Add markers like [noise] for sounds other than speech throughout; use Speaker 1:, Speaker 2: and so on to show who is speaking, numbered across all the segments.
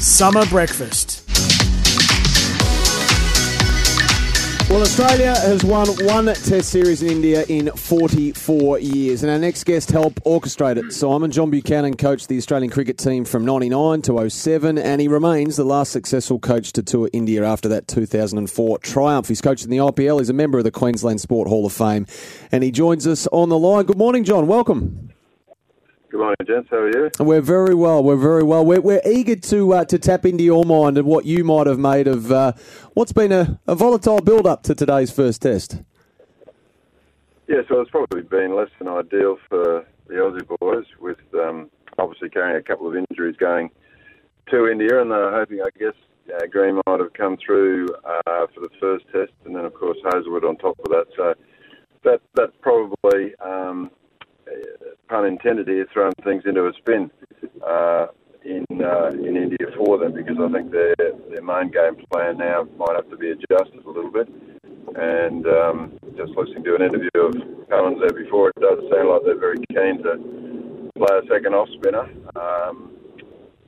Speaker 1: Summer breakfast. Well, Australia has won one Test series in India in 44 years, and our next guest helped orchestrate it. Simon John Buchanan coached the Australian cricket team from 99 to 07, and he remains the last successful coach to tour India after that 2004 triumph. He's coached in the IPL. He's a member of the Queensland Sport Hall of Fame, and he joins us on the line. Good morning, John. Welcome.
Speaker 2: Good morning, gents. How are you?
Speaker 1: We're very well. We're very well. We're, we're eager to uh, to tap into your mind and what you might have made of uh, what's been a, a volatile build up to today's first test.
Speaker 2: Yeah, so it's probably been less than ideal for the Aussie boys, with um, obviously carrying a couple of injuries going to India, and they're hoping, I guess, uh, Green might have come through uh, for the first test, and then of course Hazlewood on top of that. So that that's probably um, pun intended here, thrown things into a spin uh, in uh, in India for them because I think their their main game plan now might have to be adjusted a little bit. And um, just listening to an interview of Collins there before, it does sound like they're very keen to play a second off spinner um,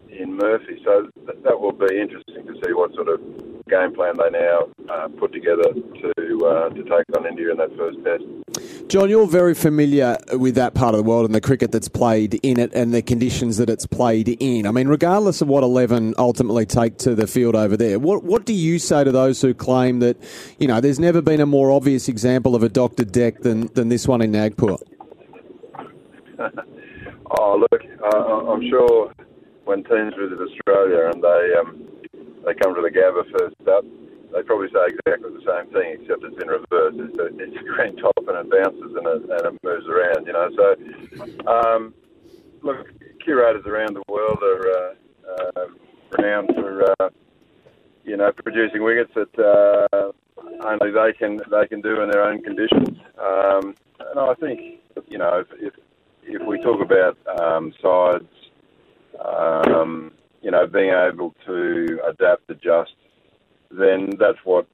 Speaker 2: in Murphy. So th- that will be interesting to see what sort of game plan they now uh, put together to uh, to take on India in that first test.
Speaker 1: John, you're very familiar with that part of the world and the cricket that's played in it and the conditions that it's played in. I mean, regardless of what 11 ultimately take to the field over there, what, what do you say to those who claim that, you know, there's never been a more obvious example of a doctored deck than, than this one in Nagpur? [laughs]
Speaker 2: oh, look, uh, I'm sure when teams visit Australia and they um, they come to the Gabba first up, they probably say exactly the same thing, except it's in reverse. It's a, it's a green top and it bounces and it, and it moves around, you know. So, um, look, curators around the world are uh, uh, renowned for, uh, you know, producing wickets that uh, only they can they can do in their own conditions. Um, and I think, you know, if if, if we talk about um, sides, um, you know, being able to adapt, adjust then that's what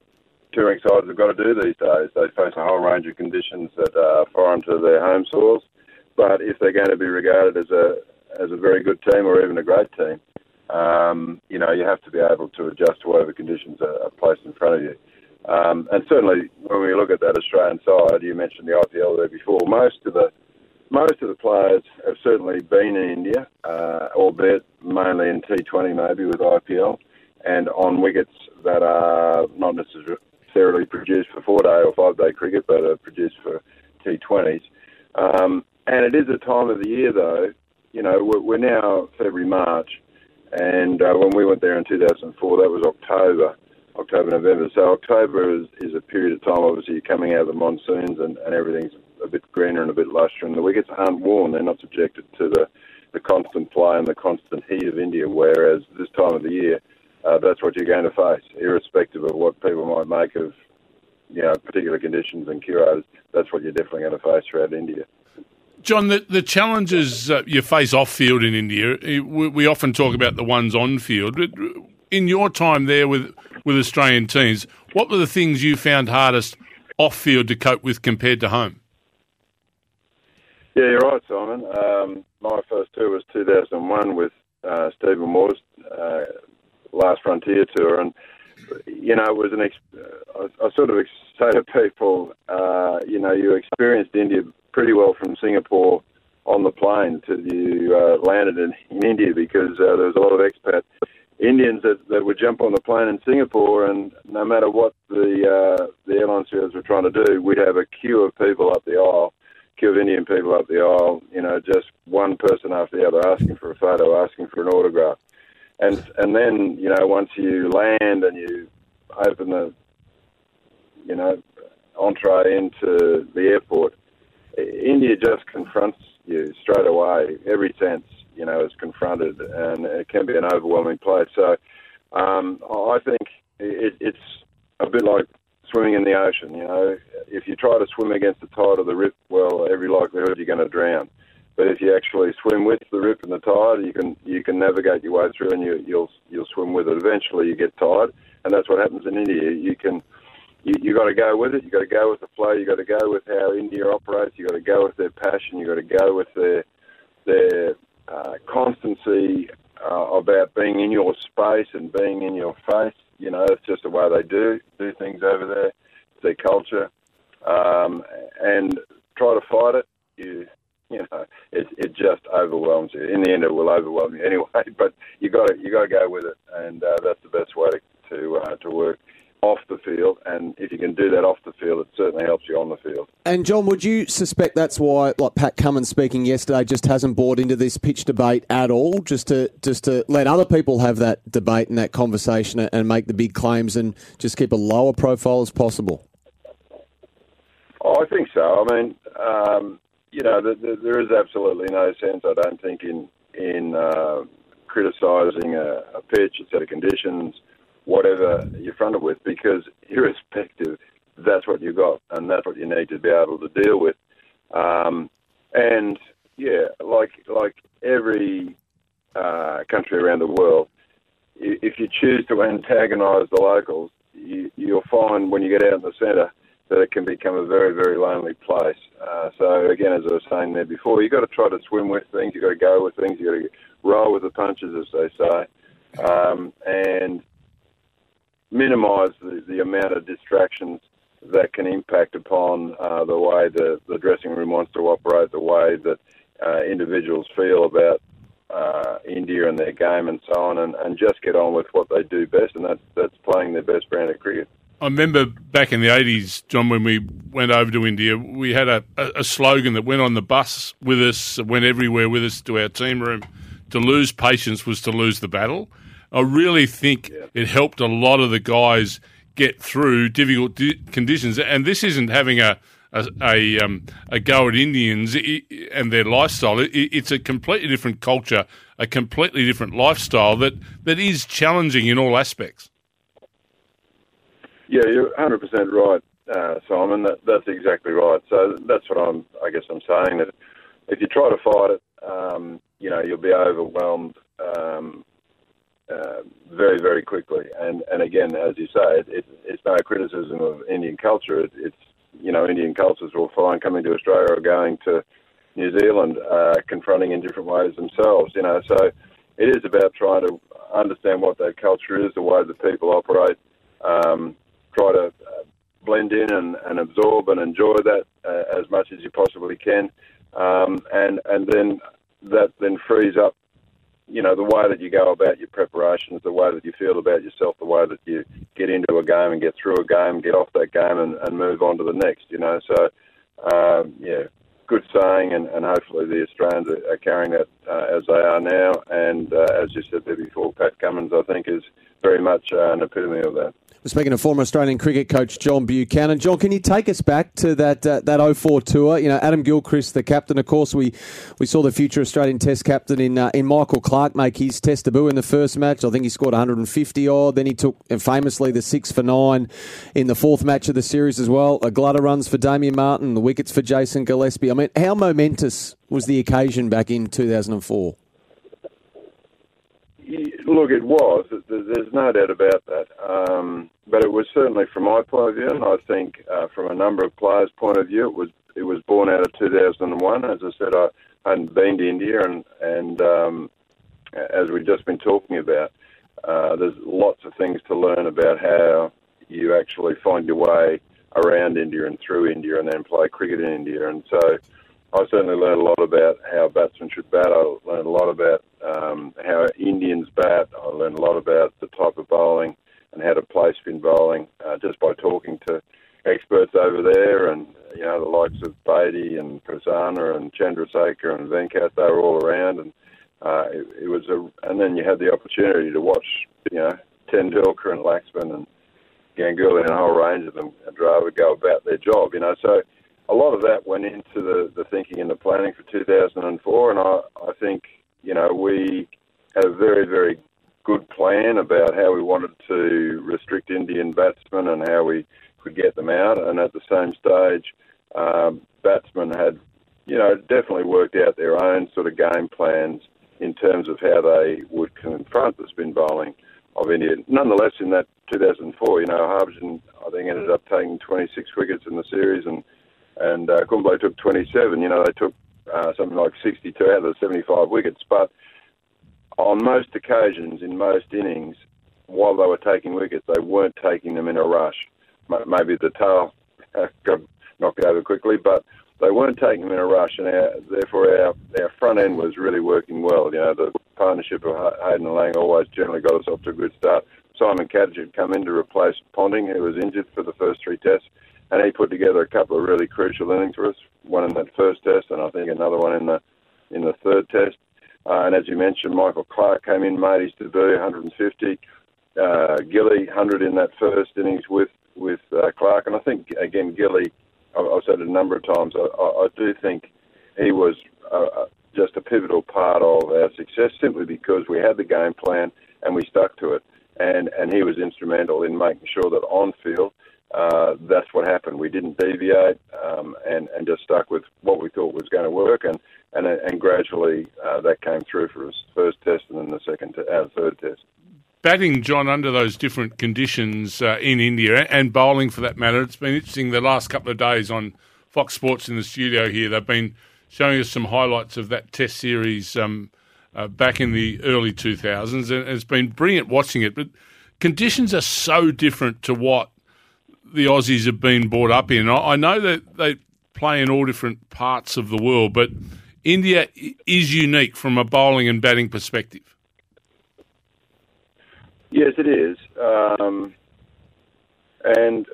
Speaker 2: touring sides have got to do these days. They face a whole range of conditions that are foreign to their home soils. But if they're going to be regarded as a as a very good team or even a great team, um, you know, you have to be able to adjust to whatever conditions are, placed in front of you. Um, and certainly, when we look at that Australian side, you mentioned the IPL there before. Most of the most of the players have certainly been in India, uh, albeit mainly in T20, maybe with IPL and on wickets that are not necessarily produced for four day or five day cricket, but are produced for T20s. Um, and it is a time of the year, though. You know, we're, we're now February, March, and uh, when we went there in 2004, that was October, October, November. So October is, is a period of time. Obviously, you're coming out of the monsoons, and, and everything's a bit greener and a bit lusher, and the wickets aren't worn. They're not subjected to the the constant play and the constant heat of India. Whereas this time of the year, uh, that's what you're going to face, irrespective of what people might make of you know particular conditions and curators. That's what you're definitely going to face throughout India.
Speaker 3: John, the, the challenges uh, you face off field in India, we, we, often talk about the ones on field. In your time there with, with Australian teams, what were the things you found hardest off field to cope with compared to home?
Speaker 2: Yeah, you're right, Simon. Um, my first tour was 2001 with uh, Steve Waugh's uh, last frontier tour, and you know it was an. Ex- I, I sort of say to people, uh, you know, you experienced India pretty well from Singapore on the plane till you uh, landed in, in India because uh, there was a lot of expat Indians that, that would jump on the plane in Singapore, and no matter what the uh, the airline service were trying to do, we'd have a queue of people up the aisle, queue of Indian people up the aisle, you know, just one person after the other asking for a photo, asking for an autograph and and then you know once you land and you open the you know entree into the airport, India just confronts you straight away. Every sense, you know, is confronted, and it can be an overwhelming place. So um, I think it, it's a bit like swimming in the ocean. You know, if you try to swim against the tide of the rip, well, every likelihood you're going to drown. But if you actually swim with the rip and the tide, you can you can navigate your way through, and you, you'll you'll swim with it. Eventually, you get tired, and that's what happens in India. You can you, you got to go with it. You got to go with the flow. You got to go with how India operates. You got to go with their passion. You got to go with their their uh, constancy uh, about being in your space and being in your face. You know, it's just the way they do do things over there. It's their culture, um, and try to fight it. You [laughs] you know, it it just overwhelms you. In the end, it will overwhelm you anyway. [laughs] But you got to you got to go with it, and uh, that's the best way to to uh, to work off the field. And if you can do that off the field, it certainly helps you on the field.
Speaker 1: And John, would you suspect that's why, like Pat Cummins speaking yesterday, just hasn't bought into this pitch debate at all? Just to just to let other people have that debate and that conversation and make the big claims and just keep a lower profile as possible.
Speaker 2: Oh, I think so. I mean, um, you know, the, the, there is absolutely no sense, I don't think, in in uh, criticising a, a pitch, a set of conditions, whatever you're fronted with, because irrespective, that's what you've got, and that's what you need to be able to deal with. Um, and yeah, like like every uh, country around the world, if you choose to antagonise the locals, you, you'll find when you get out in the centre that it can become a very, very lonely place. Uh, so again, as I was saying there before, you've got to try to swim with things. You've got to go with things. You've got to roll with the punches, as they say, um, and minimise the, the amount of distractions that can impact upon uh, the way the, the dressing room wants to operate, the way that uh, individuals feel about uh, India and their game and so on, and, and just get on with what they do best, and that's, that's playing their best brand of cricket.
Speaker 3: I remember back in the 80s, John, when we went over to India, we had a, a, slogan that went on the bus with us, went everywhere with us to our team room. To lose patience was to lose the battle. I really think yeah. it helped a lot of the guys get through difficult di- conditions. And this isn't having a a, a, um, a go at Indians and their lifestyle. It, it's a completely different culture, a completely different lifestyle that, that is challenging in all aspects.
Speaker 2: Yeah, you're 100% right, uh, Simon. That, that's exactly right. So that's what I'm. I guess I'm saying that if you try to fight it, um, you know, you'll be overwhelmed um, uh, very, very quickly. And and again, as you say, it, it, it's no criticism of Indian culture. It, it's you know, Indian cultures will find coming to Australia or going to New Zealand, uh, confronting in different ways themselves. You know, so it is about trying to understand what that culture is, the way that people operate. Um, try to uh, blend in and, and absorb and enjoy that uh, as much as you possibly can, um, and and then that then frees up, you know, the way that you go about your preparations, the way that you feel about yourself, the way that you get into a game and get through a game, get off that game and, and move on to the next. You know, so um, yeah, good saying, and, and hopefully the Australians are, are carrying that uh, as they are now. And uh, as you said there before, Pat Cummins, I think, is very much uh, an epitome of that.
Speaker 1: We're speaking to former Australian cricket coach John Buchanan. John, can you take us back to that uh, that 04 tour? You know, Adam Gilchrist, the captain. Of course, we, we saw the future Australian Test captain in uh, in Michael Clarke make his Test debut in the first match. I think he scored 150 odd. Then he took uh, famously the six for nine in the fourth match of the series as well. A glutter runs for Damien Martyn, the wickets for Jason Gillespie. I mean, how momentous was the occasion back in 2004?
Speaker 2: Look, it was. There's no doubt about that. Um, but it was certainly, from my point of view, and I think uh, from a number of players' point of view, it was it was born out of 2001. As I said, I hadn't been to India, and and um, as we've just been talking about, uh, there's lots of things to learn about how you actually find your way around India and through India, and then play cricket in India. And so, I certainly learned a lot about how batsmen should bat. I learned a lot about um, how Indians bat. I learned a lot about the type of bowling and how to play spin bowling uh, just by talking to experts over there and you know the likes of Bedi and Prasanna and Chandrasekhar and Venkat. They were all around, and uh, it, it was a. And then you had the opportunity to watch you know Tendulkar and Laxman and Ganguly and a whole range of them and Dravid go about their job. You know, so a lot of that went into the, the thinking and the planning for 2004, and I, I think you know, we had a very, very good plan about how we wanted to restrict Indian batsmen and how we could get them out. And at the same stage, um, batsmen had, you know, definitely worked out their own sort of game plans in terms of how they would confront the spin bowling of India. Nonetheless, in that 2004, you know, Harbhajan, I think, ended up taking 26 wickets in the series, and and uh, Kumble took 27. You know, they took uh, something like 62 out of the 75 wickets. But on most occasions, in most innings, while they were taking wickets, they weren't taking them in a rush. Maybe the tail [laughs] got knocked over quickly, but they weren't taking them in a rush, and our, therefore our, our front end was really working well. You know, the partnership of Hayden and Langer always generally got us off to a good start. Simon Katich had come in to replace Ponting, who was injured for the first three tests, and he put together a couple of really crucial innings for us. One in that first test, and I think another one in the in the third test. Uh, and as you mentioned, Michael Clarke came in, made his debut, 150. Uh, Gilly, 100 in that first innings with with uh, Clarke, and I think again Gilly I've said it a number of times, I, I do think he was uh, just a pivotal part of our success simply because we had the game plan and we stuck to it. And, and he was instrumental in making sure that on field, uh, that's what happened. We didn't deviate um, and, and just stuck with what we thought was going to work. And, and, and gradually uh, that came through for us first test and then the second, t- our third test
Speaker 3: batting, John, under those different conditions uh, in India and bowling for that matter. It's been interesting the last couple of days on Fox Sports in the studio here. They've been showing us some highlights of that Test series um, uh, back in the early 2000s, and it's been brilliant watching it. But conditions are so different to what the Aussies have been brought up in. I know that they play in all different parts of the world, but India is unique from a bowling and batting perspective.
Speaker 2: Yes, it is. Um, and,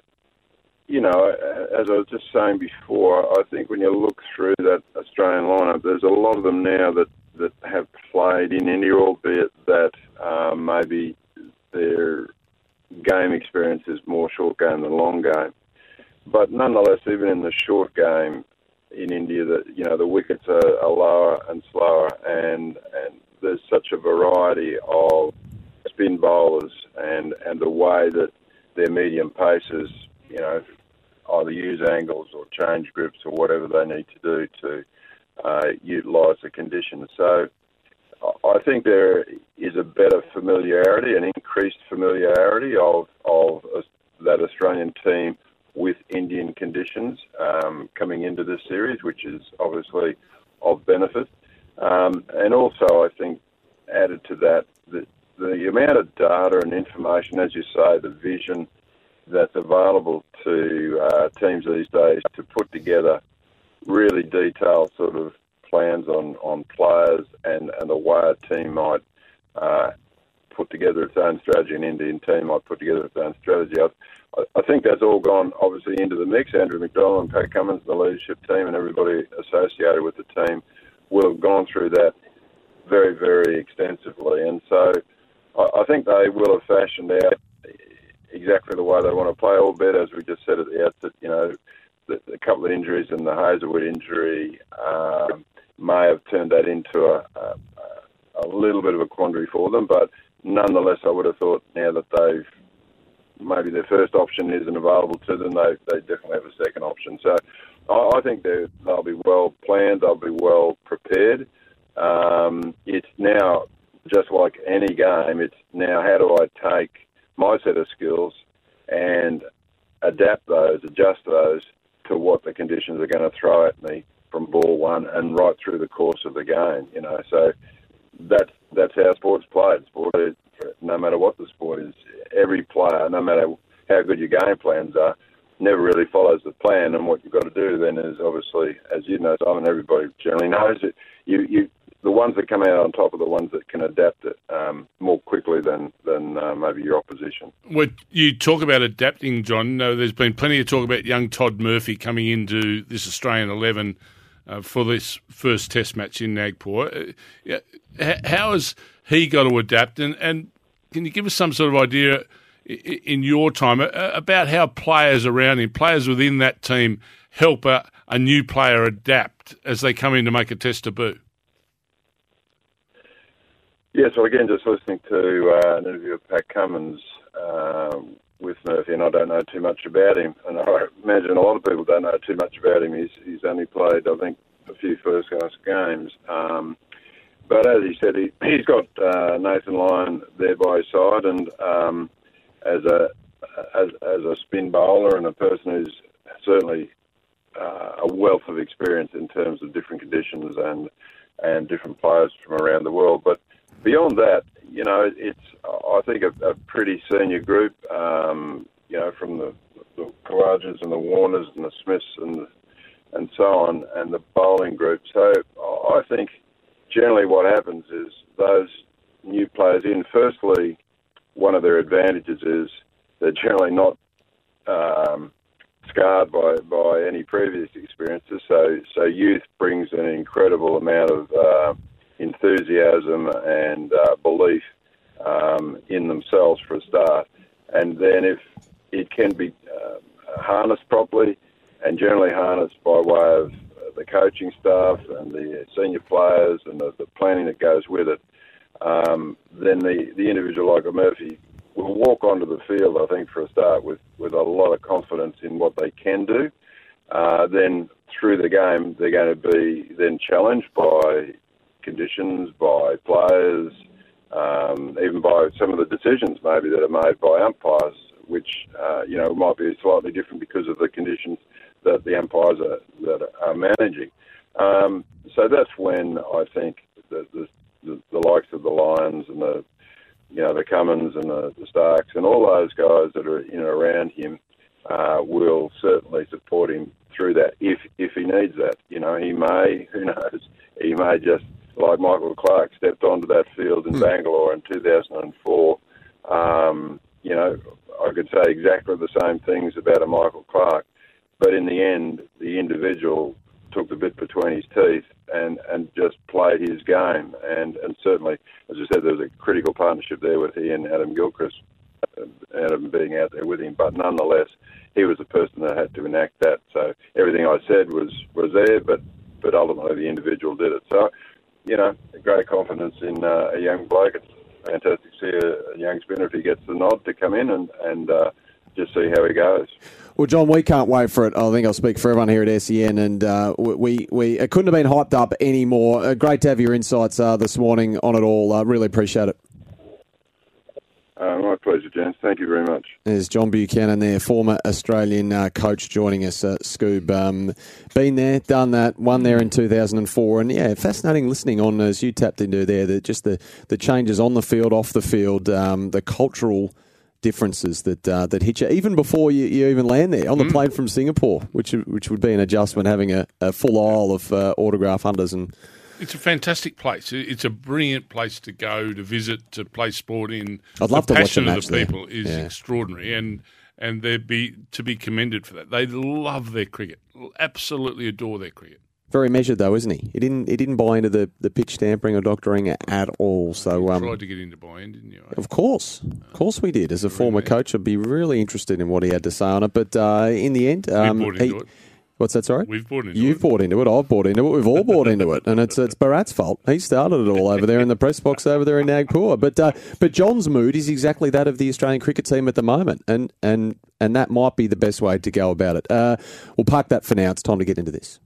Speaker 2: you know, as I was just saying before, I think when you look through that Australian lineup, there's a lot of them now that, that have played in India, albeit that um, maybe their game experience is more short game than long game. But nonetheless, even in the short game in India, that you know the wickets are, are lower and slower, and and there's such a variety of spin bowlers and, and the way that their medium paces, you know, either use angles or change grips or whatever they need to do to uh, utilise the conditions. So I think there is a better familiarity, an increased familiarity of, of that Australian team with Indian conditions um, coming into this series, which is obviously of benefit. Um, and also, I think added to that, that the amount of data and information, as you say, the vision that's available to uh, teams these days to put together really detailed sort of plans on, on players and, and the way a team might uh, put together its own strategy, an Indian team might put together its own strategy. I, I think that's all gone obviously into the mix. Andrew McDonald and Pat Cummins, the leadership team, and everybody associated with the team will have gone through that very, very extensively. And so I, I think they will have fashioned out exactly the way they want to play. Albeit, as we just said at the outset, you know, the, the couple of injuries and the Hazlewood injury um, may have turned that into a, a, a little bit of a quandary for them. But nonetheless, I would have thought now that they've maybe their first option isn't available to them, they, they definitely have a second option. So I, I think they'll be well planned, they'll be well prepared. Um, it's now just like any game, it's now how do I take my set of skills and adapt those, adjust those to what the conditions are going to throw at me from ball one and right through the course of the game. You know, so that's that's how sports played. Sport, is, no matter what the sport is, every player, no matter how good your game plans are, never really follows the plan. And what you've got to do then is obviously, as you know, Simon, everybody generally knows it. You you the ones that come out on top are the ones that can adapt it um, more quickly than than uh, maybe your opposition.
Speaker 3: When you talk about adapting, John, there's been plenty of talk about young Todd Murphy coming into this Australian eleven uh, for this first Test match in Nagpur. Uh, how has he got to adapt? And, and can you give us some sort of idea in your time uh, about how players around him, players within that team, help a, a new player adapt as they come in to make a Test debut?
Speaker 2: Yeah, so again, just listening to uh, an interview with Pat Cummins um, with Murphy, and I don't know too much about him, and I imagine a lot of people don't know too much about him. He's, he's only played, I think, a few first class games. Um, but as he said, he, [clears throat] he's got uh, Nathan Lyon there by his side, and um, as a as, as a spin bowler and a person who's certainly uh, a wealth of experience in terms of different conditions and and different players from around the world. But beyond that, you know, it's I think a, a pretty senior group. Um, you know, from the the Khawajas and the Warners and the Smiths and and so on, and the bowling group. So I think generally what happens is those new players in. Firstly, one of their advantages is they're generally not um, scarred by, by any previous experiences. So so youth brings an incredible amount of uh, enthusiasm and uh, belief um, in themselves for a start. And then if it can be uh, harnessed properly and generally harnessed by way of the coaching staff and the senior players and the, the planning that goes with it, um, then the, the individual like a Murphy will walk onto the field, I think, for a start, with, with a lot of confidence in what they can do. Uh, then through the game, they're going to be then challenged by conditions, by players, um, even by some of the decisions maybe that are made by umpires, which uh, you know might be slightly different because of the conditions that the umpires are, that are managing. Um, so that's when I think the, the, the, likes of the Lyons and the you know the Cummins and the, the Starks and all those guys that are in and around him uh, will certainly support him through that if if he needs that. You know, he may who knows he may just like Michael Clarke stepped onto that field in mm. Bangalore in 2004. Um, you know, I could say exactly the same things about a Michael Clarke, but in the end, the individual took the bit between his teeth and, and just played his game. And, and certainly, as I said, there was a critical partnership there with he and Adam Gilchrist, uh, Adam being out there with him. But nonetheless, he was the person that had to enact that. So everything I said was, was there, but, but ultimately the individual did it. So you know, great confidence in uh, a young bloke. It's fantastic to see a, a, young spinner if he gets the nod to come in and, and uh, just see how he goes.
Speaker 1: Well, John, we can't wait for it. I think I'll speak for everyone here at SEN, and uh, we, we it couldn't have been hyped up anymore. Uh, great to have your insights uh, this morning on it all. Uh, really appreciate it.
Speaker 2: Uh, my pleasure, James. Thank you very much.
Speaker 1: There's John Buchanan there, former Australian uh, coach, joining us, uh, Scoob. Um, been there, done that, won there in 2004. And yeah, fascinating listening on as you tapped into there, the, just the, the changes on the field, off the field, um, the cultural differences that uh, that hit you even before you, you even land there on the mm. plane from Singapore, which which would be an adjustment having a, a full aisle of uh, autograph hunters and
Speaker 3: it's a fantastic place. It's a brilliant place to go to visit to play sport in.
Speaker 1: I'd love
Speaker 3: the
Speaker 1: to watch a
Speaker 3: match of
Speaker 1: the
Speaker 3: people is
Speaker 1: yeah.
Speaker 3: extraordinary, and and they'd be to be commended for that. They love their cricket, absolutely adore their cricket.
Speaker 1: Very measured though, isn't he? He didn't he didn't buy into the, the pitch tampering or doctoring at all. So
Speaker 3: um, tried to get into buy-in, didn't you?
Speaker 1: Of course, of course we did. As a former coach, I'd be really interested in what he had to say on it. But uh, in the end, um, he, What's that? Sorry,
Speaker 3: we've bought into
Speaker 1: You've
Speaker 3: it.
Speaker 1: bought into it. I've bought into it. We've all bought into it, and it's it's Bharat's fault. He started it all over there in the press box over there in Nagpur. But uh, but John's mood is exactly that of the Australian cricket team at the moment, and and and that might be the best way to go about it. Uh, we'll park that for now. It's time to get into this.